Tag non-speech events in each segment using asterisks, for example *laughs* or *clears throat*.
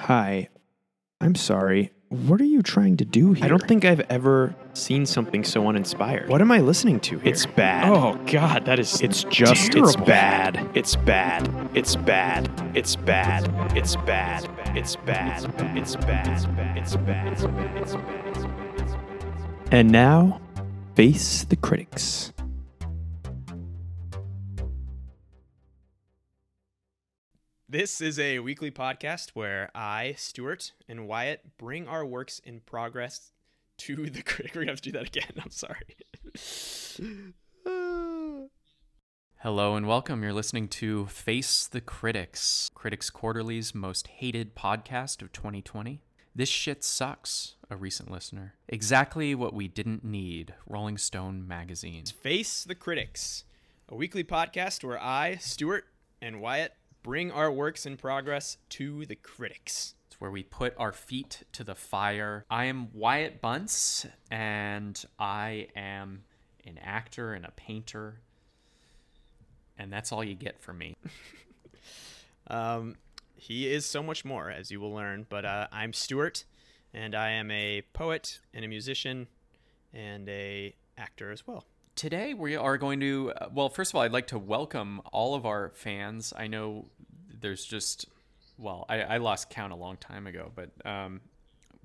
Hi. I'm sorry. What are you trying to do here? I don't think I've ever seen something so uninspired. What am I listening to here? It's bad. Oh god, that is It's just terrible. it's bad. It's bad. It's bad. It's bad. It's bad. It's bad. It's bad. It's bad. It's bad. And now, face the critics. This is a weekly podcast where I, Stuart, and Wyatt bring our works in progress to the *laughs* critic. We're gonna have to do that again. I'm sorry. *sighs* Hello and welcome. You're listening to Face the Critics, Critics Quarterly's most hated podcast of 2020. This shit sucks, a recent listener. Exactly what we didn't need, Rolling Stone magazine. Face the Critics, a weekly podcast where I, Stuart, and Wyatt bring our works in progress to the critics. It's where we put our feet to the fire. I am Wyatt Bunce, and I am an actor and a painter. And that's all you get from me. *laughs* Um, he is so much more, as you will learn. But uh, I'm Stuart, and I am a poet and a musician and a actor as well. Today we are going to uh, well first of all I'd like to welcome all of our fans. I know there's just well I, I lost count a long time ago, but um,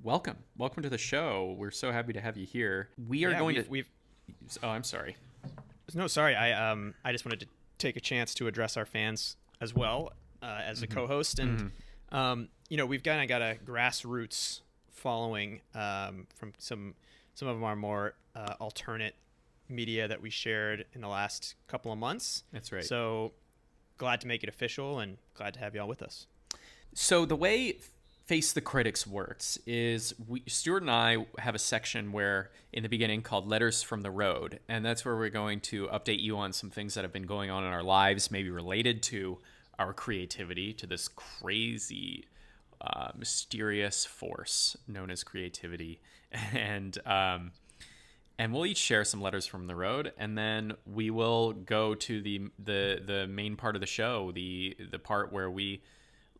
welcome welcome to the show. We're so happy to have you here. We are Yeah, going we've, to we've oh I'm sorry. no sorry. I um I just wanted to take a chance to address our fans as well uh, as a co-host, and um you know we've kind of got a grassroots following um from some some of our more uh, alternate media that we shared in the last couple of months. That's right. So glad to make it official and glad to have y'all with us. So the way Face the Critics works is we, Stuart and I have a section where in the beginning called Letters from the Road, and that's where we're going to update you on some things that have been going on in our lives, maybe related to our creativity, to this crazy, uh, mysterious force known as creativity, *laughs* and um, and we'll each share some letters from the road and then we will go to the the the main part of the show the the part where we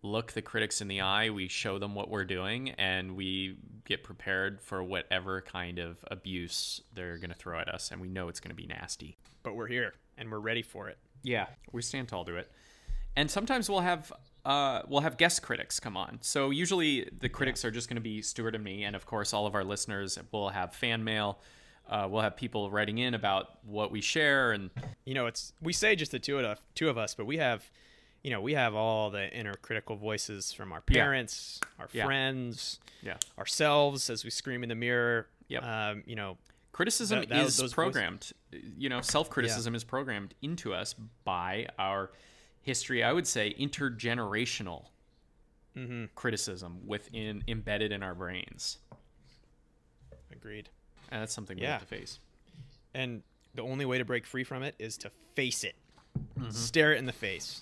look the critics in the eye we show them what we're doing and we get prepared for whatever kind of abuse they're going to throw at us and we know it's going to be nasty But we're here and we're ready for it. yeah, we stand tall to it. And sometimes we'll have uh, we'll have guest critics come on. So usually the critics are just going to be Stuart and me, and of course all of our listeners will have fan mail. Uh, we'll have people writing in about what we share, and you know, it's we say just the two of two of us, but we have, you know, we have all the inner critical voices from our Yeah. parents, our Yeah. friends, yeah, ourselves as we scream in the mirror. Yep. Um, you know, criticism That- that- is those voices- programmed. You know, self criticism is programmed into us by our history. I would say intergenerational Mm-hmm. criticism within embedded in our brains, agreed. And that's something we Yeah. have to face. And the only way to break free from it is to face it, Mm-hmm. stare it in the face.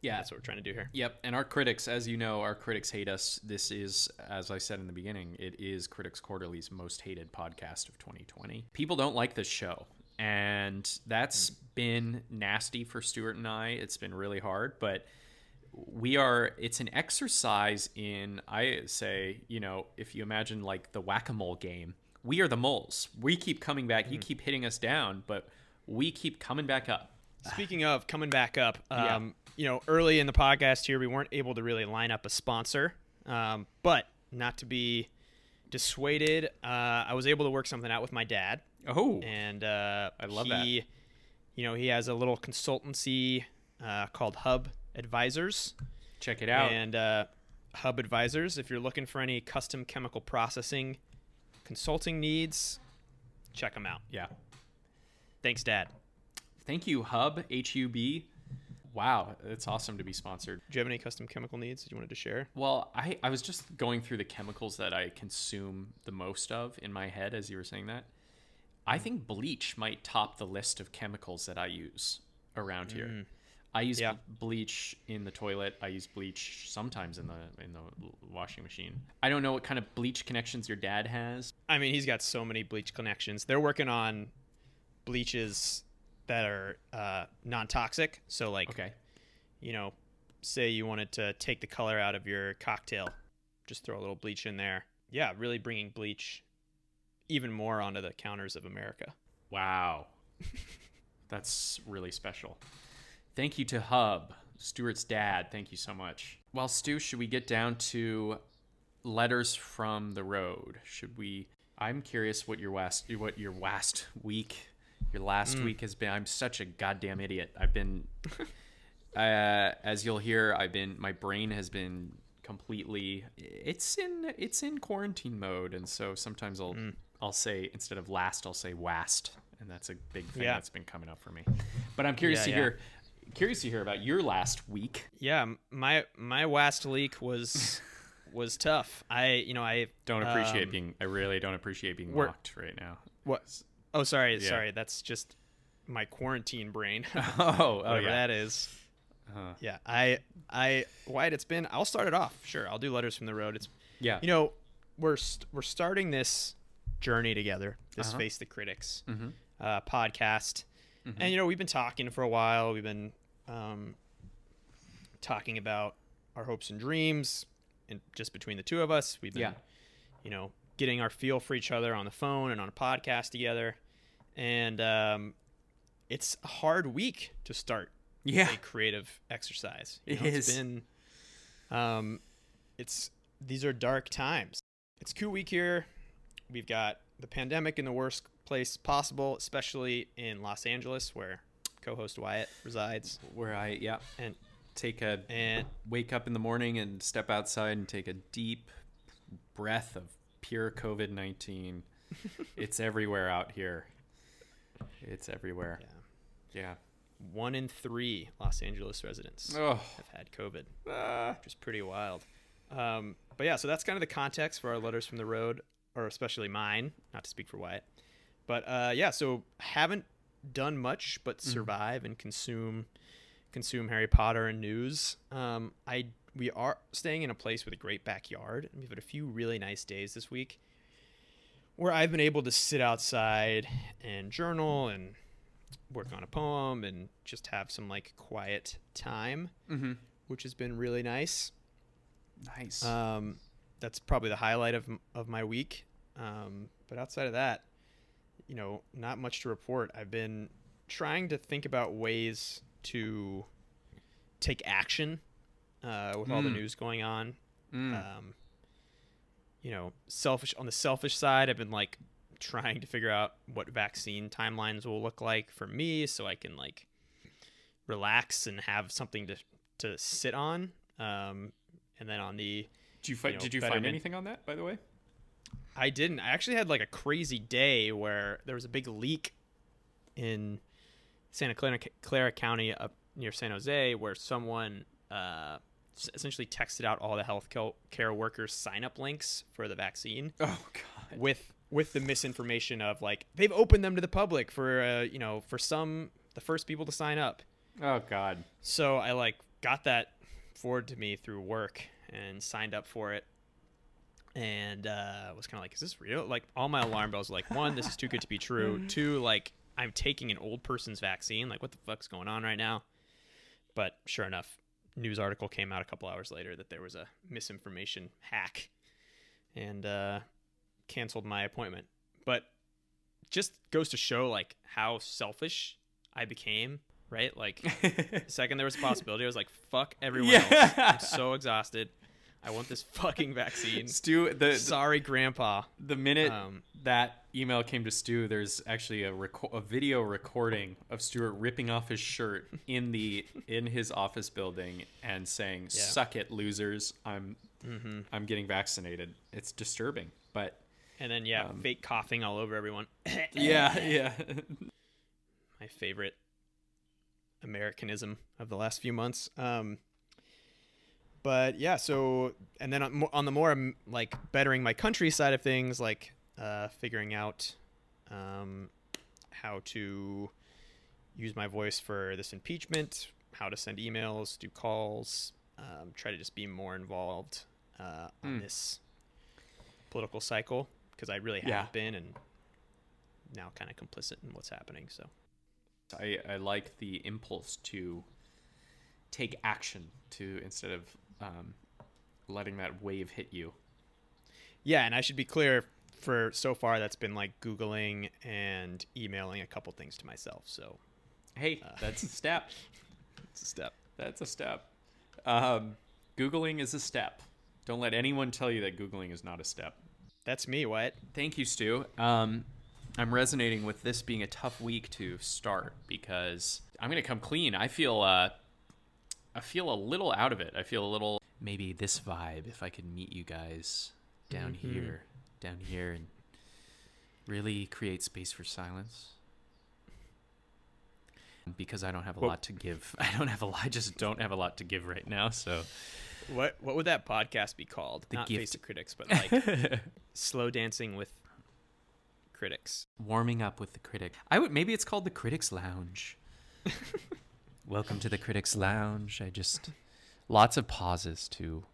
Yeah, That's what we're trying to do here. Yep, and our critics, as you know, our critics hate us. This is, as I said in the beginning, it is Critics Quarterly's most hated podcast of 2020. People don't like this show, and that's been nasty for Stuart and I. It's been really hard, but we are it's an exercise in i say you know if you imagine like the whack-a-mole game we are the moles. We keep coming back. You keep hitting us down but we keep coming back up. Speaking of coming back up, Yeah. um, you know, early in the podcast here, we weren't able to really line up a sponsor, um, but not to be dissuaded, uh, I was able to work something out with my dad, oh and uh, I love he, You know, he has a little consultancy uh, called Hub Advisors, check it out. And uh, Hub Advisors. If you're looking for any custom chemical processing consulting needs, check them out. yeah Thanks, Dad. Thank you, Hub H U B. Wow, it's awesome to be sponsored. Do you have any custom chemical needs that you wanted to share? Well, I, I was just going through the chemicals that I consume the most of in my head as you were saying that. I think bleach might top the list of chemicals that I use around here. Mm. I use Yeah. bleach in the toilet. I use bleach sometimes in the in the washing machine. I don't know what kind of bleach connections your dad has. I mean, he's got so many bleach connections. They're working on bleaches that are uh, non-toxic. So like, Okay. you know, say you wanted to take the color out of your cocktail, just throw a little bleach in there. Yeah, really bringing bleach even more onto the counters of America. Wow. *laughs* That's really special. Thank you to Hub, Stuart's dad. Thank you so much. Well, Stu, should we get down to letters from the road? Should we? I'm curious what your last what your last week, your last week has been. I'm such a goddamn idiot. I've been, *laughs* uh, as you'll hear, I've been. My brain has been completely. It's in it's in quarantine mode, and so sometimes I'll I'll say instead of last, I'll say wast, and that's a big thing Yeah. that's been coming up for me. But I'm curious Yeah, to yeah. hear. Curious to hear about your last week. Yeah, my my last leak was *laughs* was tough. I you know I Don't appreciate um, being. I really don't appreciate being mocked right now. what. Oh, sorry, Yeah. sorry. That's just my quarantine brain. *laughs* Oh, *laughs* oh whatever yeah. that is. Uh-huh. Yeah, I, I, Wyatt, it's been. I'll start it off. Sure, I'll do letters from the road. It's, Yeah. you know, we're st- we're starting this journey together. This Uh-huh. face the critics Mhm. uh, podcast, Mm-hmm. and you know we've been talking for a while. We've been um, talking about our hopes and dreams, and just between the two of us, we've been, Yeah. you know, getting our feel for each other on the phone and on a podcast together, and um, it's a hard week to start Yeah. a creative exercise. It know, It's is. been, um, it's these are dark times. It's coup week here. We've got the pandemic in the worst place possible, especially in Los Angeles, where co-host Wyatt resides. Where I yeah And take a and wake up in the morning and step outside and take a deep breath of pure COVID nineteen. *laughs* it's everywhere out here. It's everywhere. Yeah. Yeah. One in three Los Angeles residents Oh. have had COVID. Ah. which is pretty wild. Um, but yeah, so that's kind of the context for our letters from the road, or especially mine, not to speak for Wyatt. But uh, yeah, so haven't done much but survive and consume consume Harry Potter and news. Um, I we are staying in a place with a great backyard, and we've had a few really nice days this week where I've been able to sit outside and journal and work on a poem and just have some like quiet time Mm-hmm. which has been really nice. Nice. Um, that's probably the highlight of of my week. Um, but outside of that, you know, not much to report. I've been trying to think about ways to take action uh, with all the Mm. news going on. Mm. Um, you know, selfish on the selfish side, I've been like trying to figure out what vaccine timelines will look like for me, so I can like relax and have something to to sit on. Um, and then on the did you, fi- you know, did you find anything on that, by the way? I didn't. I actually had like a crazy day where there was a big leak in Santa Clara, Clara County up near San Jose where someone uh, essentially texted out all the health care workers sign up links for the vaccine *laughs* Oh God. with with the misinformation of like they've opened them to the public for uh, you know for some the first people to sign up. Oh God. So I like got that forwarded to me through work and signed up for it. And uh, was kind of like, is this real? Like all my alarm bells were like, one, this is too good to be *laughs* true. Two, like I'm taking an old person's vaccine. Like what the fuck's going on right now? But sure enough, news article came out a couple hours later that there was a misinformation hack, and uh, canceled my appointment. But just goes to show like how selfish I became. Right, like *laughs* the second there was a possibility, I was like, "Fuck everyone else." Yeah. I'm so exhausted. I want this fucking vaccine. *laughs* Stu, the, Sorry, Grandpa. the minute Um, that email came to Stu, there's actually a reco- a video recording of Stuart ripping off his shirt in the in his office building and saying, "Suck it, losers! I'm Mm-hmm. I'm getting vaccinated." It's disturbing, but And then yeah, Um, fake coughing all over everyone. *laughs* yeah, yeah. *laughs* My favorite Americanism of the last few months. Um, but yeah, so and then on, on the more um, like bettering my country side of things, like uh, figuring out um, how to use my voice for this impeachment, how to send emails, do calls, um, try to just be more involved uh, on Hmm. this political cycle because I really Yeah. have been and now kind of complicit in what's happening. So I, I like the impulse to take action to instead of um, letting that wave hit you. Yeah, and I should be clear for so far that's been like googling and emailing a couple things to myself. So Hey, that's a step. *laughs* it's a step. That's a step. Um, Googling is a step. Don't let anyone tell you that Googling is not a step. That's me, Wyatt. Thank you, Stu. Um, I'm resonating with this being a tough week to start because I'm gonna come clean. I feel uh, I feel a little out of it. I feel a little maybe this vibe. If I could meet you guys down mm-hmm. here, down here, and really create space for silence. Because I don't have a Well- lot to give. *laughs* I don't have a lot. I just don't have a lot to give right now. So What what would that podcast be called? The Not gift. Face the Critics, but like *laughs* slow dancing with critics. warming up with the critic. I would maybe it's called the Critics Lounge. *laughs* Welcome to the Critics Lounge. I just lots of pauses to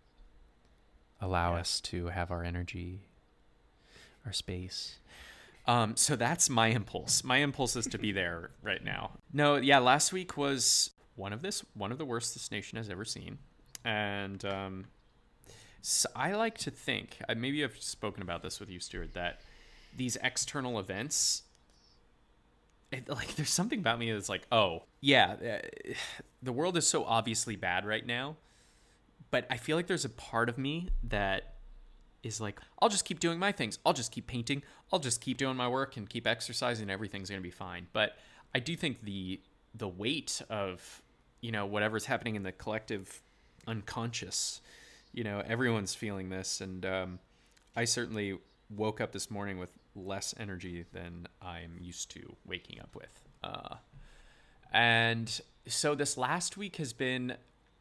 allow Yeah. us to have our energy, our space. Um, so that's my impulse. My impulse is to be there *laughs* right now. No, yeah, last week was one of this one of the worst this nation has ever seen, and um, so I like to think. Maybe I've spoken about this with you, Stuart, that these external events it, like there's something about me that's like oh yeah uh, the world is so obviously bad right now but i feel like there's a part of me that is like i'll just keep doing my things. I'll just keep painting. I'll just keep doing my work and keep exercising. Everything's going to be fine. But i do think the the weight of you know whatever's happening in the collective unconscious you know everyone's feeling this. And um, i certainly woke up this morning with less energy than i'm used to waking up with. Uh, and so this last week has been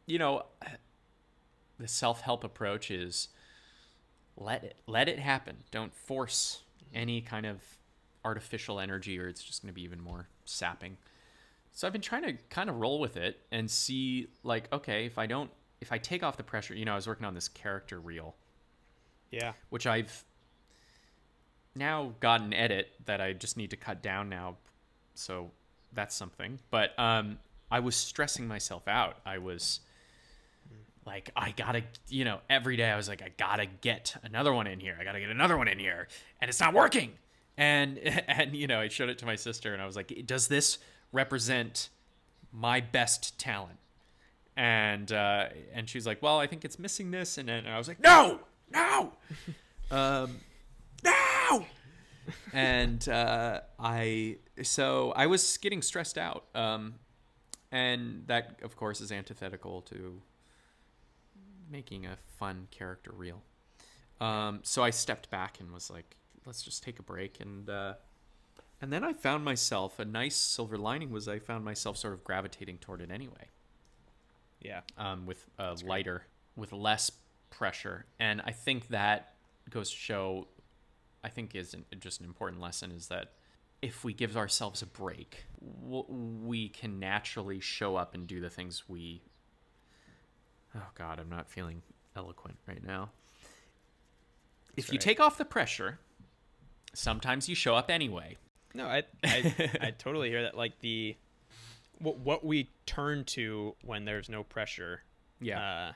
you know the self-help approach is let it let it happen. Don't force any kind of artificial energy or it's just going to be even more sapping. So i've been trying to kind of roll with it and see like okay if i don't if i take off the pressure you know i was working on this character reel. Yeah. which i've now got an edit that i just need to cut down now so that's something but um i was stressing myself out i was like I gotta, you know, every day I was like, I gotta get another one in here. I gotta get another one in here, and it's not working. And *laughs* and you know, I showed it to my sister, and I was like, does this represent my best talent? And uh, and she's like, well, I think it's missing this, and then I was like, no, no, *laughs* um, no. and uh, I so I was getting stressed out, um, and that of course is antithetical to making a fun character reel. Um, so I stepped back and was like, let's just take a break. And uh, and then I found myself a nice silver lining was I found myself sort of gravitating toward it anyway, Yeah. um, with a lighter, with less pressure. And I think that goes to show, I think is an, just an important lesson is that if we give ourselves a break, we can naturally show up and do the things we Oh God, I'm not feeling eloquent right now. if you right. take off the pressure, sometimes you show up anyway. No, I I, I totally hear that. Like the what what we turn to when there's no pressure, uh,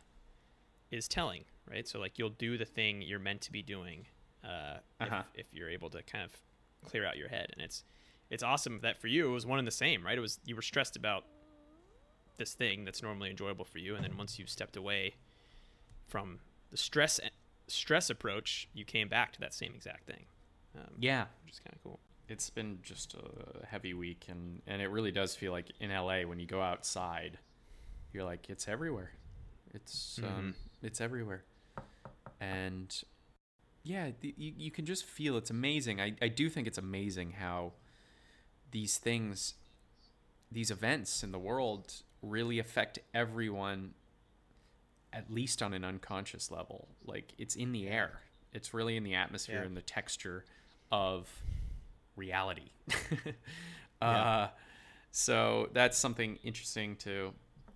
is telling, right? So like you'll do the thing you're meant to be doing, uh, Uh-huh. if, if you're able to kind of clear out your head, and it's it's awesome that for you it was one and the same, right? It was you were stressed about this thing that's normally enjoyable for you, and then once you stepped away from the stress stress approach, you came back to that same exact thing. Um, yeah. which is kind of cool. It's been just a heavy week, and and it really does feel like in LA when you go outside, you're like it's everywhere. It's um, it's everywhere, and yeah, the, you you can just feel it's amazing. I I do think it's amazing how these things, these events in the world really affect everyone at least on an unconscious level. Like it's in the air. It's really in the atmosphere Yeah. and the texture of reality. *laughs* Uh, so that's something interesting to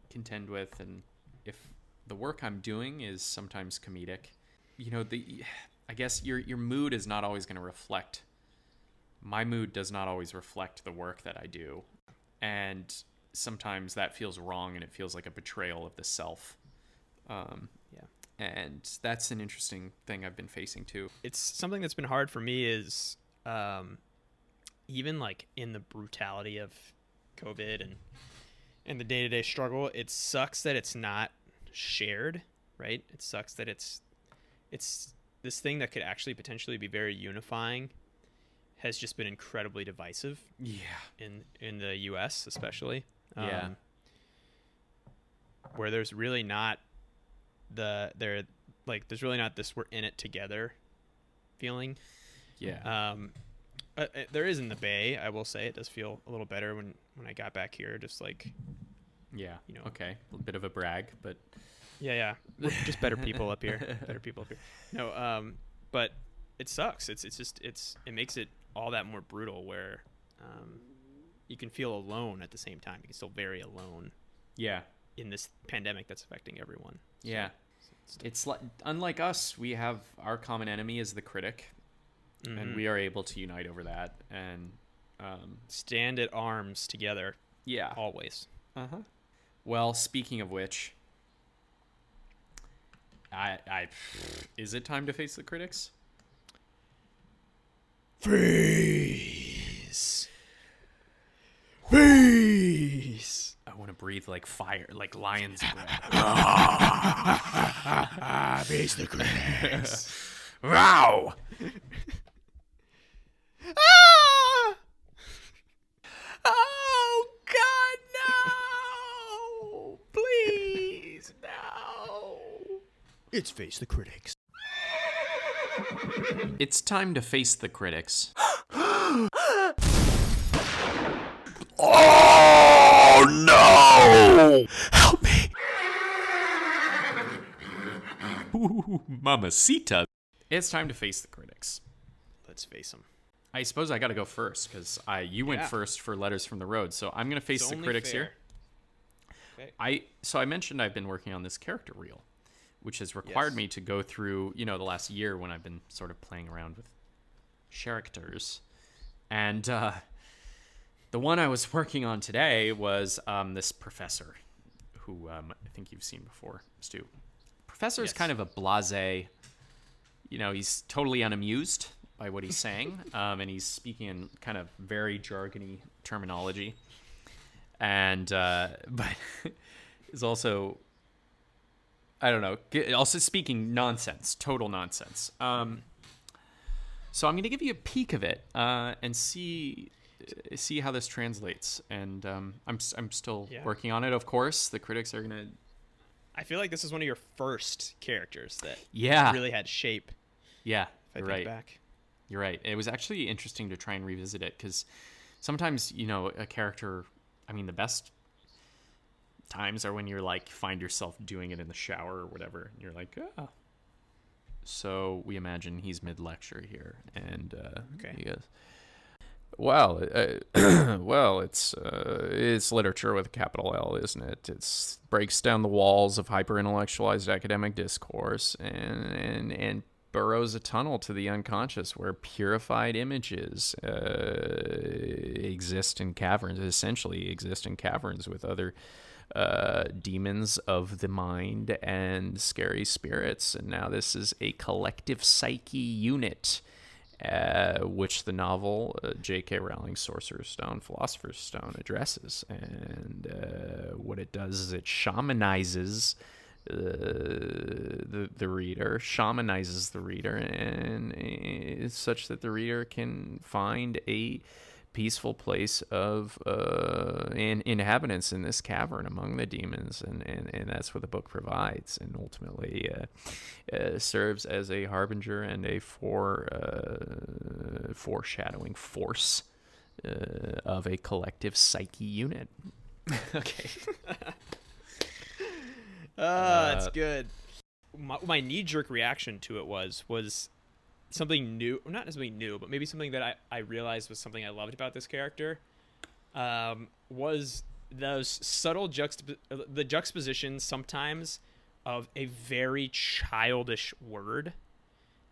contend with. And if the work i'm doing is sometimes comedic you know the i guess your your mood is not always going to reflect my mood does not always reflect the work that i do and sometimes that feels wrong and it feels like a betrayal of the self. Um, Yeah. and that's an interesting thing I've been facing too. it's something that's been hard for me is um, even like in the brutality of COVID and and the day to day struggle. It sucks that it's not shared, right? It sucks that it's it's this thing that could actually potentially be very unifying has just been incredibly divisive Yeah. in in the U.S. especially. Yeah. Um, where there's really not the there like there's really not this we're in it together feeling. Yeah. Um, uh, uh, there is in the Bay. I will say it does feel a little better when when I got back here. Just like yeah. you know. Okay. A bit of a brag, but yeah, yeah, we're just better people up here. *laughs* Better people up here. No, um, but it sucks. It's it's just it's it makes it all that more brutal where um, you can feel alone at the same time. You can still very alone yeah. in this pandemic that's affecting everyone. So Yeah. it's- It's like unlike us, we have our common enemy is the critic, and Mhm. we are able to unite over that. And um, stand at arms together yeah. always. Uh huh. Well, speaking of which, I I is it time to face the critics? Freeze. Freeze. I want to breathe like fire, like lion's *laughs* breath. Ah, face the critics. *laughs* wow. *laughs* Ah! oh God, no! Please, no! It's face the critics. It's time to face the critics. *gasps* Oh no! Help me. Ooh, mamacita. It's time to face the critics. Let's face them. I suppose I got to go first because I you went Yeah. first for letters from the road, so I'm gonna face It's the only critics fair. here. Okay. I so I mentioned I've been working on this character reel, which has required Yes. me to go through you know the last year when I've been sort of playing around with characters, and uh, the one I was *laughs* working on today was um, this professor, who um, I think you've seen before, Stu. Professor is Yes. kind of a blase. You know, he's totally unamused by what he's saying, *laughs* um, and he's speaking in kind of very jargony terminology and uh, *laughs* but is also I don't know, also speaking nonsense, total nonsense. Um, so I'm going to give you a peek of it uh, and see see how this translates. And um, I'm I'm still Yeah. working on it, of course. The critics are going to I feel like this is one of your first characters that yeah really had shape. yeah If I you're think right back. You're right. It was actually interesting to try and revisit it because sometimes, you know, a character, I mean, the best times are when you're like, find yourself doing it in the shower or whatever. And you're like, ah. So we imagine he's mid lecture here. And uh, Okay. he goes, well, uh, *clears throat* well, it's uh, it's literature with a capital L, isn't it? It breaks down the walls of hyper intellectualized academic discourse and and and burrows a tunnel to the unconscious where purified images uh, exist in caverns, essentially exist in caverns with other uh, demons of the mind and scary spirits. And now this is a collective psyche unit. Uh, which the novel uh, J.K. Rowling's Sorcerer's Stone, Philosopher's Stone addresses. And uh, what it does is it shamanizes uh, the the reader, shamanizes the reader, and it's such that the reader can find a peaceful place of uh, in, inhabitants in this cavern among the demons, and, and, and that's what the book provides, and ultimately uh, uh, serves as a harbinger and a fore, uh, foreshadowing force uh, of a collective psyche unit. *laughs* okay. *laughs* Uh, that's good. My, my knee jerk reaction to it was was something new, not necessarily new, but maybe something that I, I realized was something I loved about this character. Um, was those subtle juxtap- the juxtaposition sometimes of a very childish word,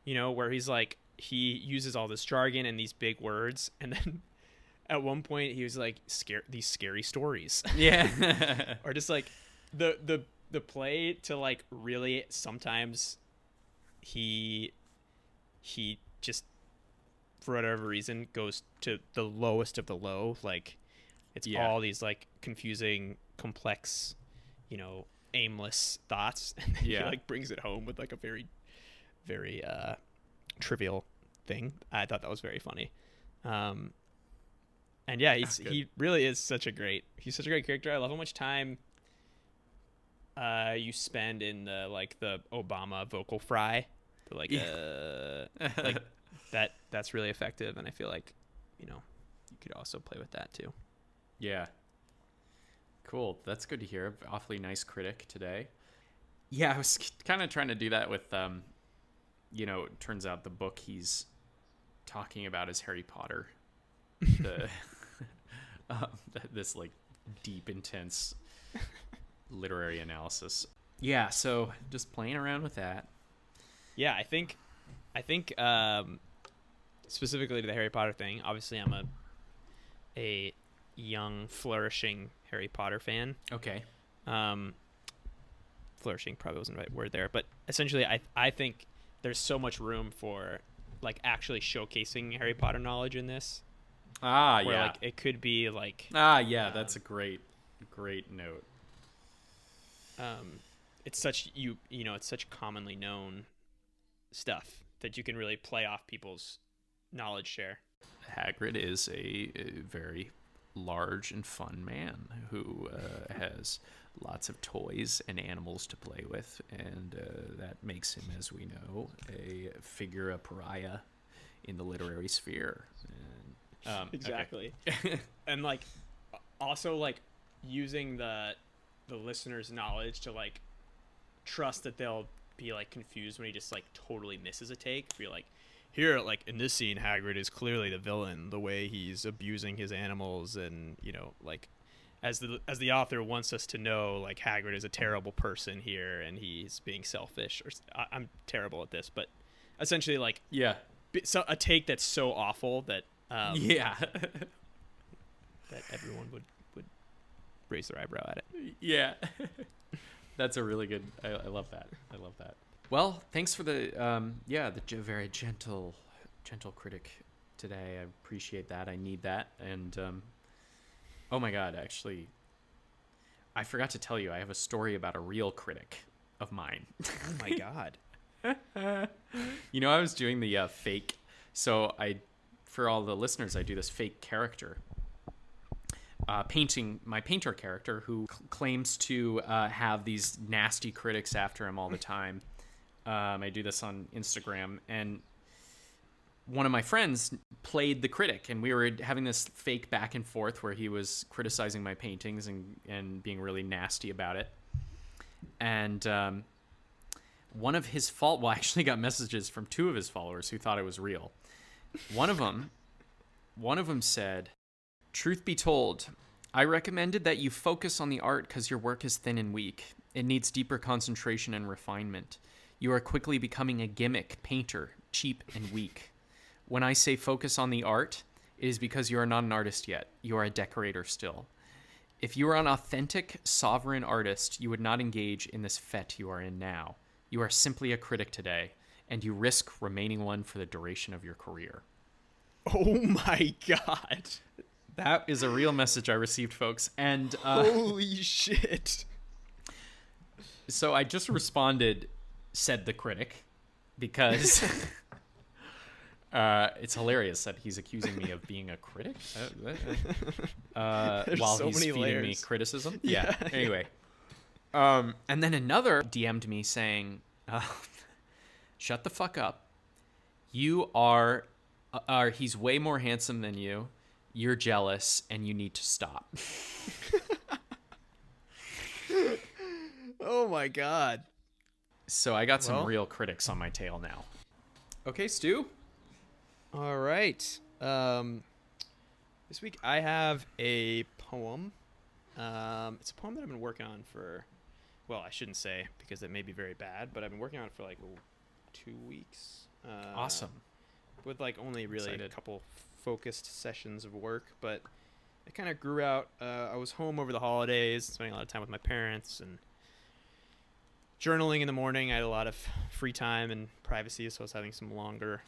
you know, where he's like he uses all this jargon and these big words, *laughs* and then at one point he was like scare these scary stories *laughs* Yeah. *laughs* or just like the the the play to like really sometimes he he just for whatever reason goes to the lowest of the low like it's Yeah. all these like confusing complex you know aimless thoughts *laughs* and then Yeah. he like brings it home with like a very very uh trivial thing. I thought that was very funny. Um and yeah he's, he really is such a great he's such a great character. I love how much time uh you spend in the like the obama vocal fry the, like uh like *laughs* that that's really effective and i feel like you know you could also play with that too Yeah. Cool. That's good to hear. Awfully nice critic today. Yeah, I was *laughs* kind of trying to do that with, um, you know, it turns out the book he's talking about is Harry Potter. *laughs* The, um, this like deep, intense literary analysis. Yeah, so just playing around with that. Yeah i think i think um specifically to the harry potter thing obviously i'm a a young flourishing harry potter fan Okay. um flourishing probably wasn't the right word there but essentially i i think there's so much room for like actually showcasing harry potter knowledge in this Ah, where yeah. like it could be like ah, yeah. That's a great, great note. um it's such you you know it's such commonly known stuff that you can really play off people's knowledge share Hagrid is a, a very large and fun man who uh, has lots of toys and animals to play with, and uh, that makes him, as we know, a figure, a pariah in the literary sphere. And, um, okay. exactly *laughs* and like also like using the the listener's knowledge to like trust that they'll be like confused when he just like totally misses a take be like here like in this scene hagrid is clearly the villain the way he's abusing his animals and you know like as the as the author wants us to know like hagrid is a terrible person here and he's being selfish or I, am terrible at this but essentially like Yeah. so a take that's so awful that um, yeah. *laughs* that everyone would would raise their eyebrow at it. yeah. *laughs* That's a really good. I, I love that. I love that. Well, thanks for the um, yeah the very gentle gentle critic today. I appreciate that. I need that. And um, oh my god, actually, I forgot to tell you. I have a story about a real critic of mine. *laughs* Oh my *laughs* god. you know, I was doing the uh, fake. So I, for all the listeners, I do this fake character. Uh, painting my painter character who c- claims to uh, have these nasty critics after him all the time. Um, I do this on Instagram, and one of my friends played the critic, and we were having this fake back and forth where he was criticizing my paintings and and being really nasty about it. And um, one of his fault well *laughs* I actually got messages from two of his followers who thought it was real one of them one of them said truth be told i recommended that you focus on the art because your work is thin and weak it needs deeper concentration and refinement you are quickly becoming a gimmick painter cheap and weak when i say focus on the art it is because you are not an artist yet you are a decorator still if you were an authentic, sovereign artist, you would not engage in this fete you are in now. You are simply a critic today, and you risk remaining one for the duration of your career. Oh my *laughs* god. That is a real message I received, folks. And uh, Holy shit. so I just responded, said the critic, because *laughs* uh, it's hilarious that he's accusing me of being a critic uh, uh, *laughs* while so he's feeding me criticism. *laughs* Yeah. Yeah. Anyway, um, and then another DM'd me saying, uh, "Shut the fuck up. You are, uh, are he's way more handsome than you. You're jealous, and you need to stop." *laughs* Oh my god. So I got some Well- real critics on my tail now. Okay, Stu. All right. Um this week I have a poem. Um it's a poem that I've been working on for well, I shouldn't say because it may be very bad, but I've been working on it for like 2 weeks. Uh, Awesome. with like only really a couple focused sessions of work, but it kind of grew out. Uh, I was home over the holidays, spending a lot of time with my parents and journaling in the morning. I had a lot of free time and privacy, so I was having some longer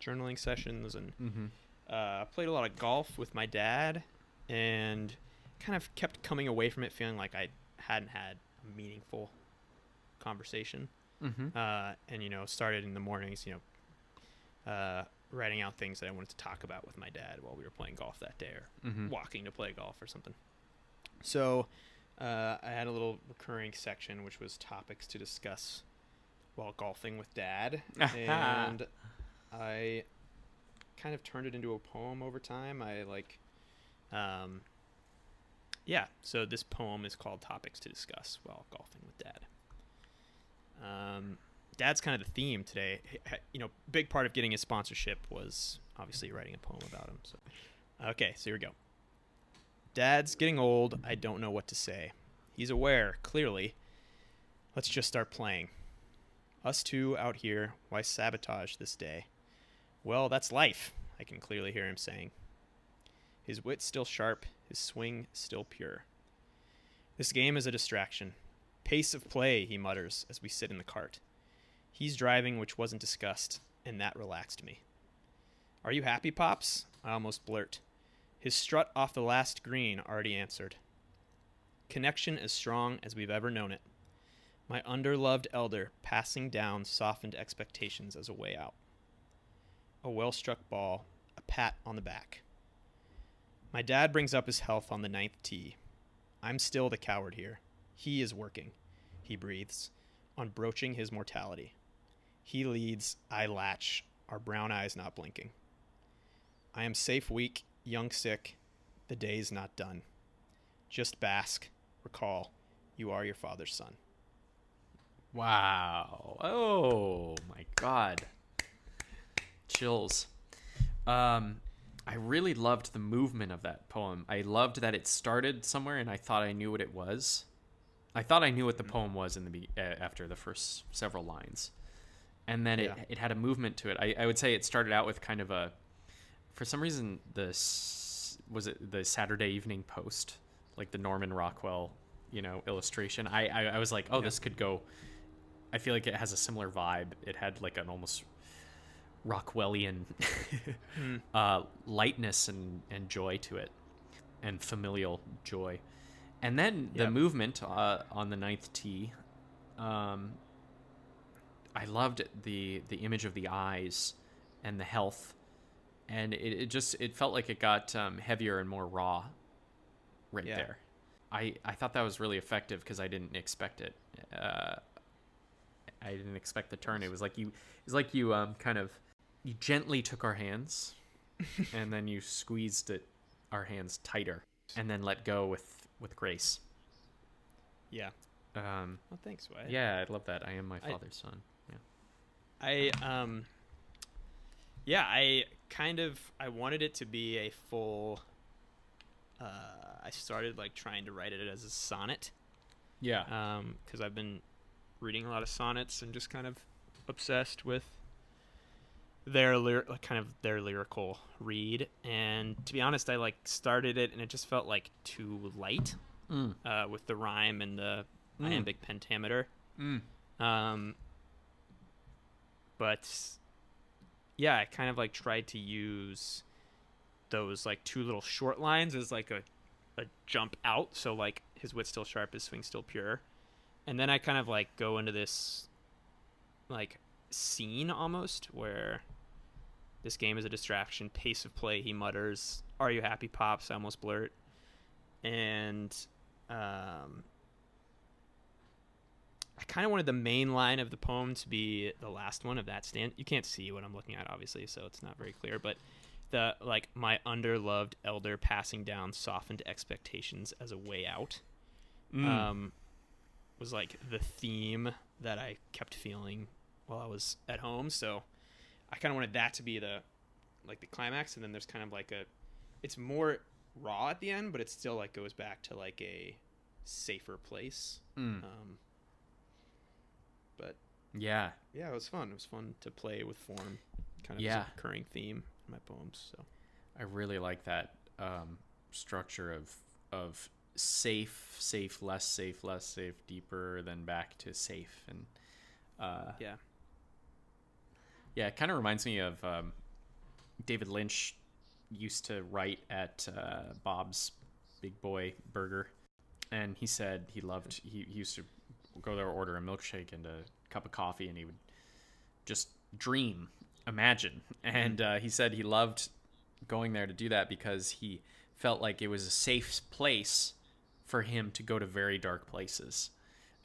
journaling sessions and Mm-hmm. uh, played a lot of golf with my dad and kind of kept coming away from it feeling like I hadn't had a meaningful conversation. Mm-hmm. Uh, and, you know, started in the mornings, you know, uh, writing out things that I wanted to talk about with my dad while we were playing golf that day or Mm-hmm. walking to play golf or something. So uh, I had a little recurring section which was topics to discuss while golfing with dad, *laughs* and I kind of turned it into a poem over time. I like, um, yeah. So this poem is called "Topics to Discuss While Golfing with Dad." Um, Dad's kind of the theme today. You know, big part of getting his sponsorship was obviously writing a poem about him. So, okay, so here we go. Dad's getting old. I don't know what to say. He's aware, clearly. Let's just start playing. Us two out here, why sabotage this day? Well, that's life, I can clearly hear him saying. His wit still sharp, his swing still pure. This game is a distraction. Pace of play, he mutters as we sit in the cart. He's driving, which wasn't discussed, and that relaxed me. Are you happy, Pops? I almost blurt. His strut off the last green already answered. Connection as strong as we've ever known it. My underloved elder passing down softened expectations as a way out. A well struck ball, a pat on the back. My dad brings up his health on the ninth tee. I'm still the coward here. He is working, he breathes, on broaching his mortality. He leads, I latch, our brown eyes not blinking. I am safe weak, young sick, the day's not done. Just bask, recall, you are your father's son. Wow. Oh my god. Chills. Um I really loved the movement of that poem. I loved that it started somewhere and I thought I knew what it was. I thought I knew what the poem was in the be- uh, after the first several lines. And then it, Yeah. it had a movement to it. I, I would say it started out with kind of a for some reason the was it the Saturday Evening Post, like the Norman Rockwell, you know, illustration. I I, I was like, oh, Yeah. this could go I feel like it has a similar vibe. It had like an almost Rockwellian *laughs* uh, lightness and, and joy to it, and familial joy. And then the movement uh, on the ninth tee, um, I loved the the image of the eyes and the health, and it, it just it felt like it got um, heavier and more raw, right Yeah. there. I I thought that was really effective because I didn't expect it. Uh, I didn't expect the turn. It was like you, it's like you um kind of, you gently took our hands, *laughs* and then you squeezed it, our hands tighter, and then let go with with grace. Yeah. Um, Well, thanks, Wyatt. yeah, I love that. I am my I- father's son. I um yeah, I kind of I wanted it to be a full uh I started like trying to write it as a sonnet Yeah. um cuz I've been reading a lot of sonnets and just kind of obsessed with their lyr- like kind of their lyrical read and to be honest I like started it and it just felt like too light Mm. uh with the rhyme and the Mm. iambic pentameter Mm. um, but yeah, I kind of like tried to use those like two little short lines as like a a jump out. So like his wit's still sharp, his swing still pure, and then I kind of like go into this like scene almost where this game is a distraction. Pace of play, he mutters. Are you happy, pops? I almost blurt, and um, I kind of wanted the main line of the poem to be the last one of that stand. You can't see what I'm looking at, obviously, so it's not very clear. But the like my underloved elder passing down softened expectations as a way out Mm. um, was like the theme that I kept feeling while I was at home. So I kind of wanted that to be the like the climax, and then there's kind of like a it's more raw at the end, but it still like goes back to like a safer place. Mm. Um, Yeah. yeah, it was fun. It was fun to play with form, kind of Yeah. recurring theme in my poems. So I really like that um, structure of of safe, safe, less safe, less safe, deeper, then back to safe, and uh, Yeah. yeah, it kind of reminds me of um, David Lynch used to write at uh, Bob's Big Boy Burger, and he said he loved he, he used to go there order a milkshake and a cup of coffee, and he would just dream, imagine, and uh, he said he loved going there to do that because he felt like it was a safe place for him to go to very dark places.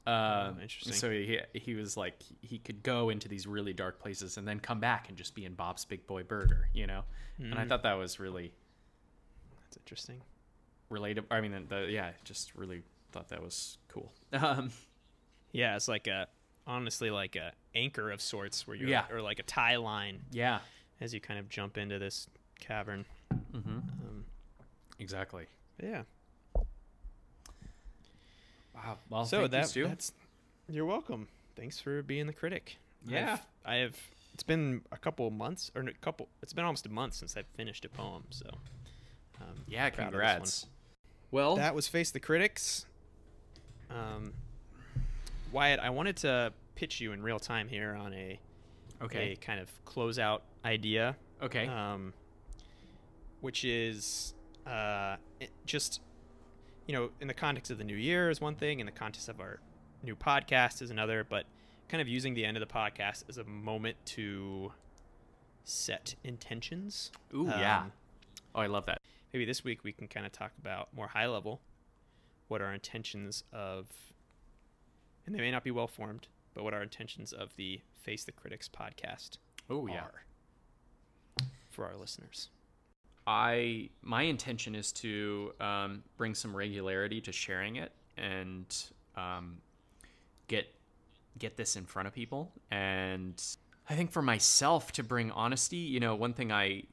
Um, interesting. So he he was like he could go into these really dark places and then come back and just be in Bob's Big Boy Burger, you know. And I thought that was really That's interesting. relatable. I mean, the, yeah, just really thought that was cool. *laughs* Um, Yeah, it's like a honestly like a anchor of sorts where you're Yeah. or like a tie line yeah, as you kind of jump into this cavern. mm-hmm. Um, exactly. yeah. Wow. Well, so you, that Stu. that's you're welcome. Thanks for being the critic. Yeah. I've, I have. It's been a couple of months, or a couple. It's been almost a month since I've finished a poem. So, um, yeah, proud of this one. congrats. Well, That was face the critics. Um, Wyatt, I wanted to pitch you in real time here on a okay, a kind of closeout idea. okay, um, which is uh, just you know in the context of the new year is one thing in the context of our new podcast is another but kind of using the end of the podcast as a moment to set intentions Ooh, yeah. Um, oh, I love that. maybe this week we can kind of talk about more high level what our intentions of and they may not be well formed but what our intentions of the face the critics podcast Oh, yeah. are for our listeners I my intention is to um, bring some regularity to sharing it and um, get get this in front of people. And I think for myself to bring honesty, you know, one thing I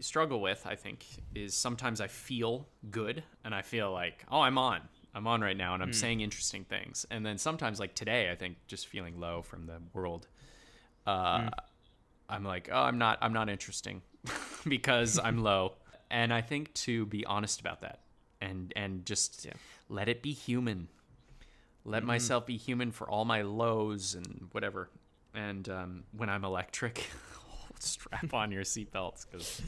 struggle with, I think, is sometimes I feel good and I feel like, oh, I'm on. I'm on right now and I'm saying interesting things. And then sometimes, like today, I think just feeling low from the world. Uh, I'm like, oh, I'm not, I'm not interesting *laughs* because I'm *laughs* low. And I think to be honest about that and and just Yeah. let it be human. Let myself be human for all my lows and whatever. And um, when I'm electric, *laughs* strap on your seatbelts because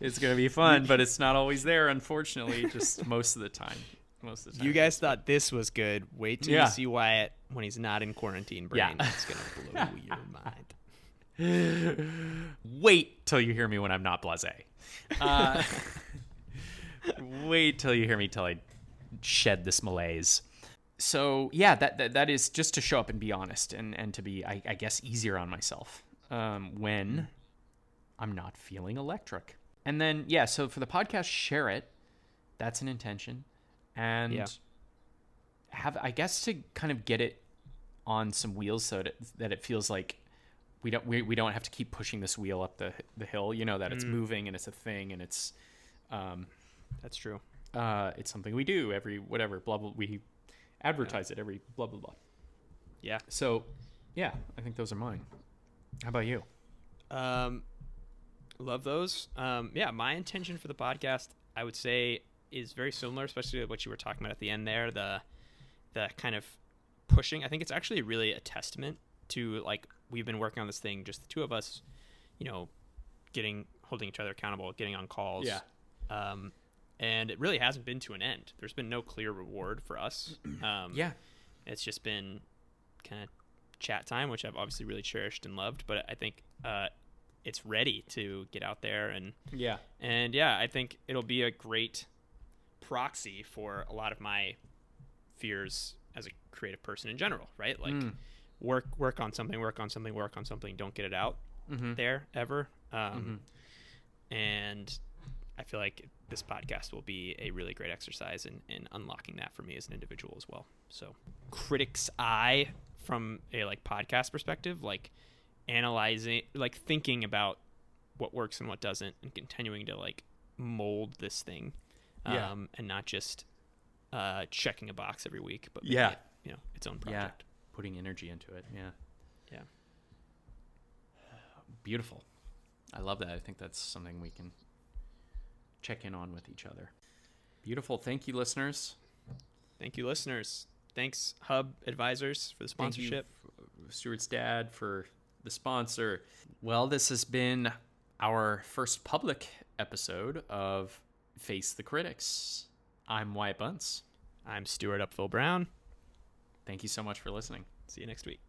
it's gonna be fun. But it's not always there, unfortunately. Just most of the time. Most of the time. You guys thought this was good. Wait till Yeah. you see Wyatt when he's not in quarantine brain. Yeah. It's gonna blow *laughs* your mind. wait till you hear me when I'm not blasé. Uh, *laughs* wait till you hear me till I shed this malaise. So yeah, that, that that is just to show up and be honest and and to be I, I guess easier on myself um, when I'm not feeling electric. And then yeah, so for the podcast, share it. That's an intention, and Yeah. have I guess to kind of get it on some wheels so that, that it feels like we don't we, we don't have to keep pushing this wheel up the the hill. You know that it's moving and it's a thing and it's um That's true. uh it's something we do every whatever blah blah we advertise it every blah blah blah. Yeah. So yeah, I think those are mine. How about you? Um, love those. Um, yeah, my intention for the podcast, I would say, is very similar, especially to what you were talking about at the end there. The the kind of pushing. I think it's actually really a testament to like we've been working on this thing, just the two of us. You know, getting holding each other accountable, getting on calls. Yeah. Um, and it really hasn't been to an end. There's been no clear reward for us. *clears throat* Um, Yeah. it's just been kind of chat time, which I've obviously really cherished and loved. But I think uh, it's ready to get out there and Yeah. and yeah, I think it'll be a great proxy for a lot of my fears as a creative person in general. Right, like Mm. work work on something, work on something, work on something. Don't get it out Mm-hmm. there ever. Um, And I feel like this podcast will be a really great exercise in, in unlocking that for me as an individual as well. So, critic's eye from a like podcast perspective, like analyzing, like thinking about what works and what doesn't, and continuing to like mold this thing, um, Yeah. and not just uh, checking a box every week, but Yeah. it, you know, its own project. Yeah. Putting energy into it. Yeah. Yeah. Beautiful. I love that. I think that's something we can check in on with each other. Beautiful. Thank you, listeners. Thank you, listeners. Thanks, Hub Advisors, for the Thank sponsorship. F- Stuart's dad, for the sponsor. Well, this has been our first public episode of Face the Critics. I'm Wyatt Bunce. I'm Stuart Upville Brown. Thank you so much for listening. See you next week.